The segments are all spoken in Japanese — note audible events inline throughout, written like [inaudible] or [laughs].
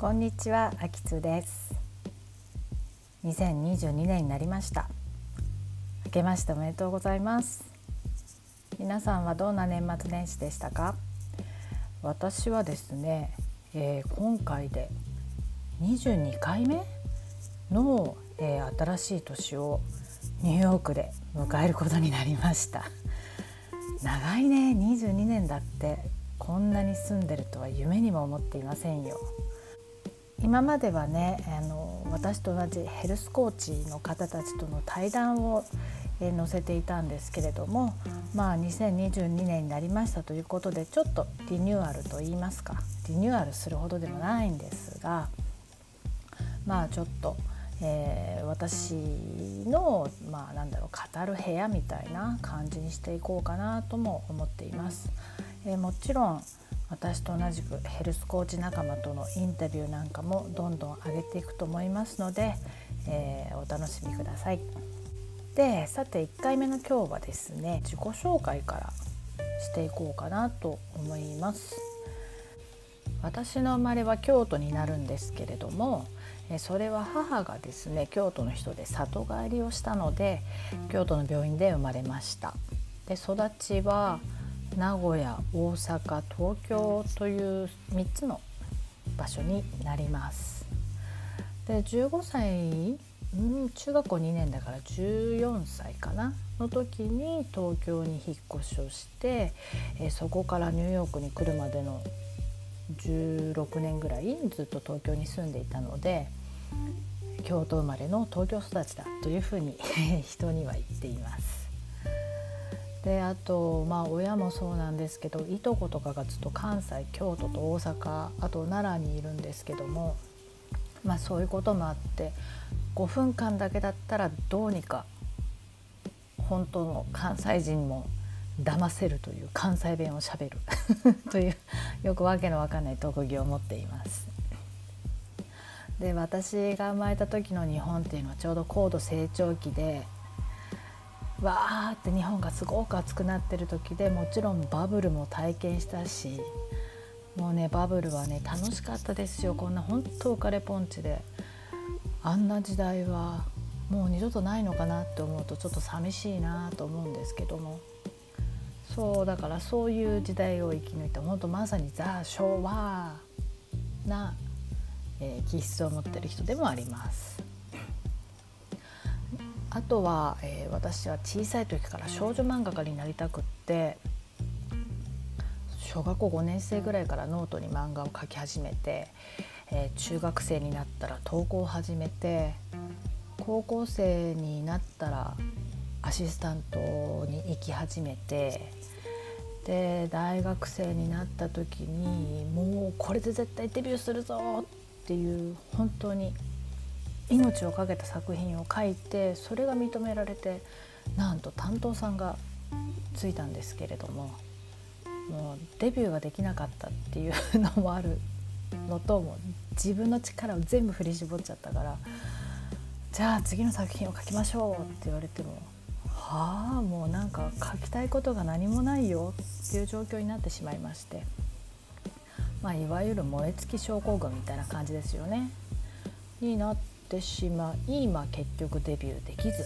こんにちは、あきつです。2022年になりました。明けましておめでとうございます。皆さんはどんな年末年始でしたか？私はですね、えー、今回で22回目の、えー、新しい年をニューヨークで迎えることになりました。長いね22年だってこんなに住んでるとは夢にも思っていませんよ。今まではねあの私と同じヘルスコーチの方たちとの対談を、え載せていたんですけれども、まあ、2022年になりましたということでちょっとリニューアルといいますかリニューアルするほどでもないんですがまあちょっと、えー、私の、まあ、なんだろう語る部屋みたいな感じにしていこうかなとも思っています。えー、もちろん私と同じくヘルスコーチ仲間とのインタビューなんかもどんどん上げていくと思いますので、えー、お楽しみください。でさて1回目の今日はですね自己紹介からしていこうかなと思います。私の生まれは京都になるんですけれどもそれは母がですね京都の人で里帰りをしたので京都の病院で生まれましたで育ちは名古屋大阪東京という3つの場所になります。で15歳、うん、中学校2年だから14歳かな？の時に東京に引っ越しをして、えそこからニューヨークに来るまでの16年ぐらいずっと東京に住んでいたので京都生まれの東京育ちだというふうに [laughs] 人には言っています。であとまあ親もそうなんですけどいとことかがずっと関西京都と大阪あと奈良にいるんですけどもまあそういうこともあって5分間だけだったらどうにか本当の関西人も騙せるという関西弁をしゃべる [laughs] というよくわけのわかんない特技を持っています。で私が生まれた時の日本っていうのはちょうど高度成長期でわーって日本がすごく暑くなってる時でもちろんバブルも体験したしもうねバブルはね楽しかったですよ。こんな本当浮かれポンチで。あんな時代はもう二度とないのかなって思うとちょっと寂しいなと思うんですけども。そうだからそういう時代を生き抜いた本当まさにザ・昭和な、えー、気質を持ってる人でもあります。あとは、えー、私は小さい時から少女漫画家になりたくって小学校5年生ぐらいからノートに漫画を描き始めて、えー、中学生になったら投稿を始めて高校生になったらアシスタントに行き始めてで大学生になった時にもうこれで絶対デビューするぞっていう本当に命を懸けた作品を書いてそれが認められてなんと担当さんがついたんですけれどももうデビューができなかったっていうのもあるのとも自分の力を全部振り絞っちゃったからじゃあ次の作品を書きましょうって言われてもはあもうなんか書きたいことが何もないよっていう状況になってしまいまして、まあ、いわゆる燃え尽き症候群みたいな感じですよね。になっってしまい、まあ、結局デビューできず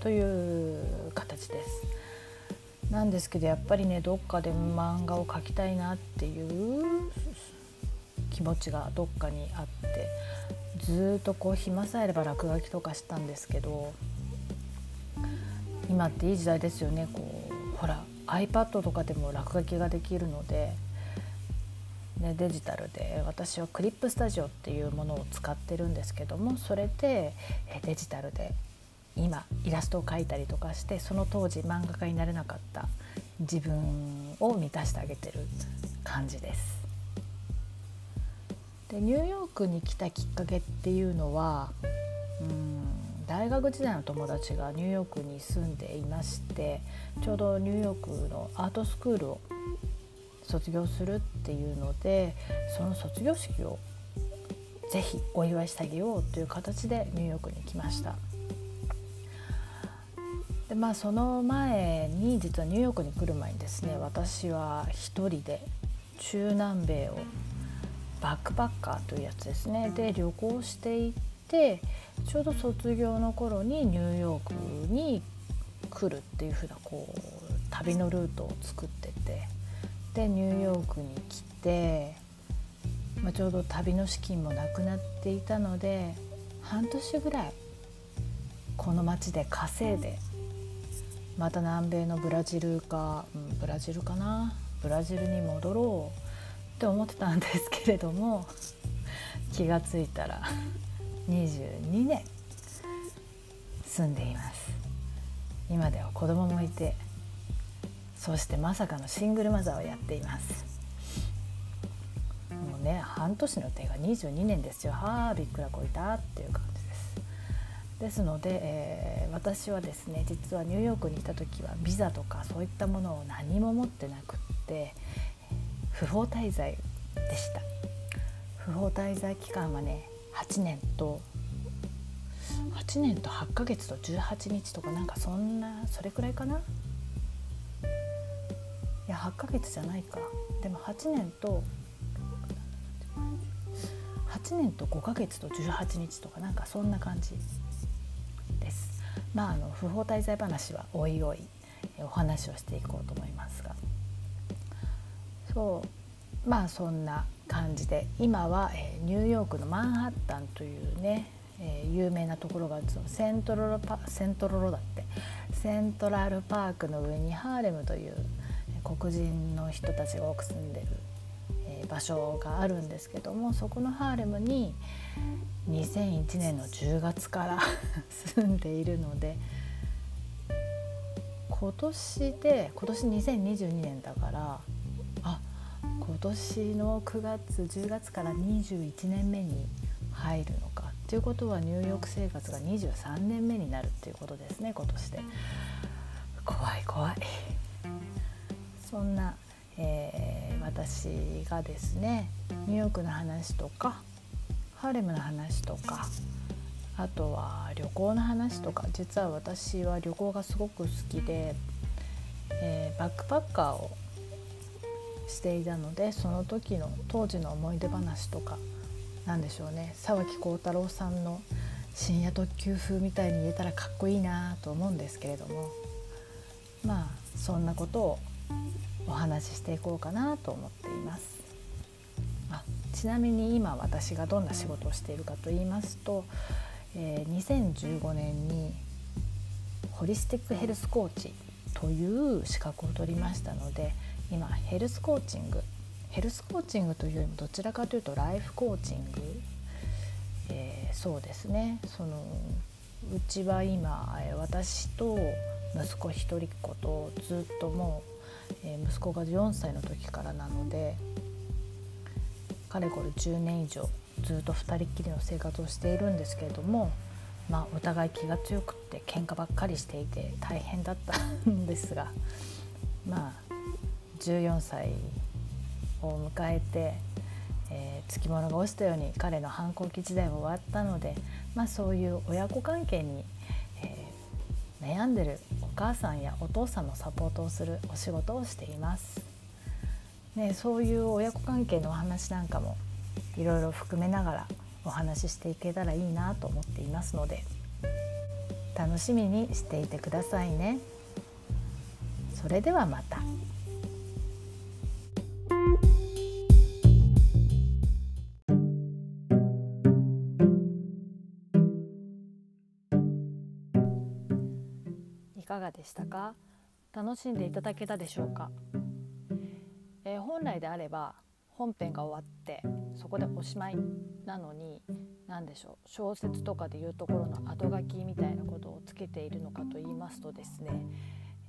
という形です。なんですけどやっぱりねどっかで漫画を描きたいなっていう気持ちがどっかにあってずっとこう暇さえあれば落書きとかしたんですけど今っていい時代ですよねこうほら iPad とかでも落書きができるのでね、デジタルで私はクリップスタジオっていうものを使ってるんですけどもそれでデジタルで今イラストを描いたりとかしてその当時漫画家になれなかった自分を満たしてあげてる感じです。でニューヨークに来たきっかけっていうのはうん大学時代の友達がニューヨークに住んでいましてちょうどニューヨークのアートスクールを卒業するっていうのでその卒業式をぜひお祝いしてあげようという形でニューヨークに来ました。でまあその前に実はニューヨークに来る前にですね私は一人で中南米をバックパッカーというやつですねで旅行していってちょうど卒業の頃にニューヨークに来るっていう風なこう旅のルートを作っててでニューヨークに来て、まあ、ちょうど旅の資金もなくなっていたので半年ぐらいこの町で稼いでまた南米のブラジルか、うん、ブラジルかなブラジルに戻ろうって思ってたんですけれども気が付いたら22年住んでいます。今では子供もいてそしてまさかのシングルマザーをやっています。もうね半年の手が22年ですよ。はあびっくらこいたっていう感じです。ですので、えー、私はですね実はニューヨークにいた時はビザとかそういったものを何も持ってなくって不法滞在でした。不法滞在期間はね8年と8年と8ヶ月と18日とかなんかそんなそれくらいかな？8ヶ月じゃないか。でも8年と8年と5ヶ月と18日とかなんかそんな感じです。まああの不法滞在話はおいおいお話をしていこうと思いますが。そうまあそんな感じで今は、えニューヨークのマンハッタンというね、え、有名なところがセントロロパセントロロだってセントラルパークの上にハーレムという黒人の人たちが多く住んでる、えー、場所があるんですけどもそこのハーレムに2001年の10月から [laughs] 住んでいるので今年で今年2022年だからあ今年の9月10月から21年目に入るのかっていうことはニューヨーク生活が23年目になるっていうことですね今年で。怖い怖い。そんな、えー、私がですねニューヨークの話とかハーレムの話とかあとは旅行の話とか実は私は旅行がすごく好きで、えー、バックパッカーをしていたのでその時の当時の思い出話とか何でしょうね沢木耕太郎さんの深夜特急風みたいに言えたらかっこいいなと思うんですけれどもまあそんなことをお話ししていこうかなと思っています。あちなみに今私がどんな仕事をしているかと言いますと、えー、2015年にホリスティックヘルスコーチという資格を取りましたので今ヘルスコーチングヘルスコーチングというよりもどちらかというとライフコーチング、えー、そうですね。そのうちは今私と息子一人っ子とずっともうえ息子が4歳の時からなのでかれこれ10年以上ずっと2人っきりの生活をしているんですけれども、まあ、お互い気が強くって喧嘩ばっかりしていて大変だったんですがまあ14歳を迎えて、えー、つきものが落ちたように彼の反抗期時代は終わったので、まあ、そういう親子関係に、えー、悩んでる母さんやお父さんのサポートをするお仕事をしています。ね、そういう親子関係のお話なんかもいろいろ含めながらお話ししていけたらいいなと思っていますので楽しみにしていてくださいね。それではまた。かがでしたか？楽しんでいただけたでしょうか、えー、本来であれば本編が終わってそこでおしまいなのに何でしょう？小説とかでいうところの後書きみたいなことをつけているのかと言いますとですね、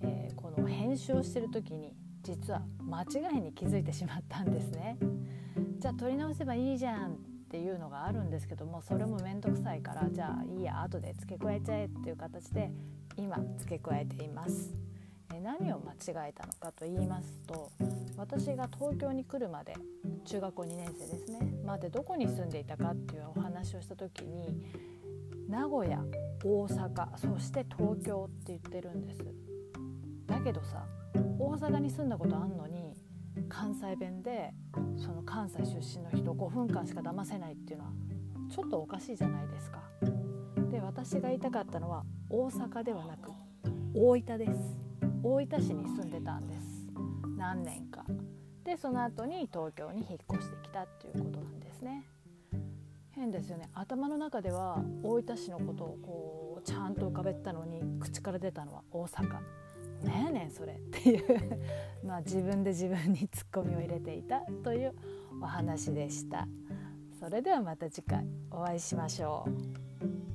えー、この編集をしてる時に実は間違いに気づいてしまったんですね。じゃあ撮り直せばいいじゃんっていうのがあるんですけどもそれも面倒くさいからじゃあいいや後で付け加えちゃえっていう形で今付け加えています。何を間違えたのかと言いますと私が東京に来るまで中学校2年生ですねまでどこに住んでいたかっていうお話をした時に名古屋大阪そして東京って言ってるんですだけどさ大阪に住んだことあんのに関西弁でその関西出身の人5分間しか騙せないっていうのはちょっとおかしいじゃないですか。私が言いたかったのは大阪ではなく大分です。大分市に住んでたんです。何年か。でその後に東京に引っ越してきたっていうことなんですね。変ですよね。頭の中では大分市のことをこうちゃんと浮かべたのに口から出たのは大阪。ねえねんそれっていう。[laughs] まあ自分で自分にツッコミを入れていたというお話でした。それではまた次回お会いしましょう。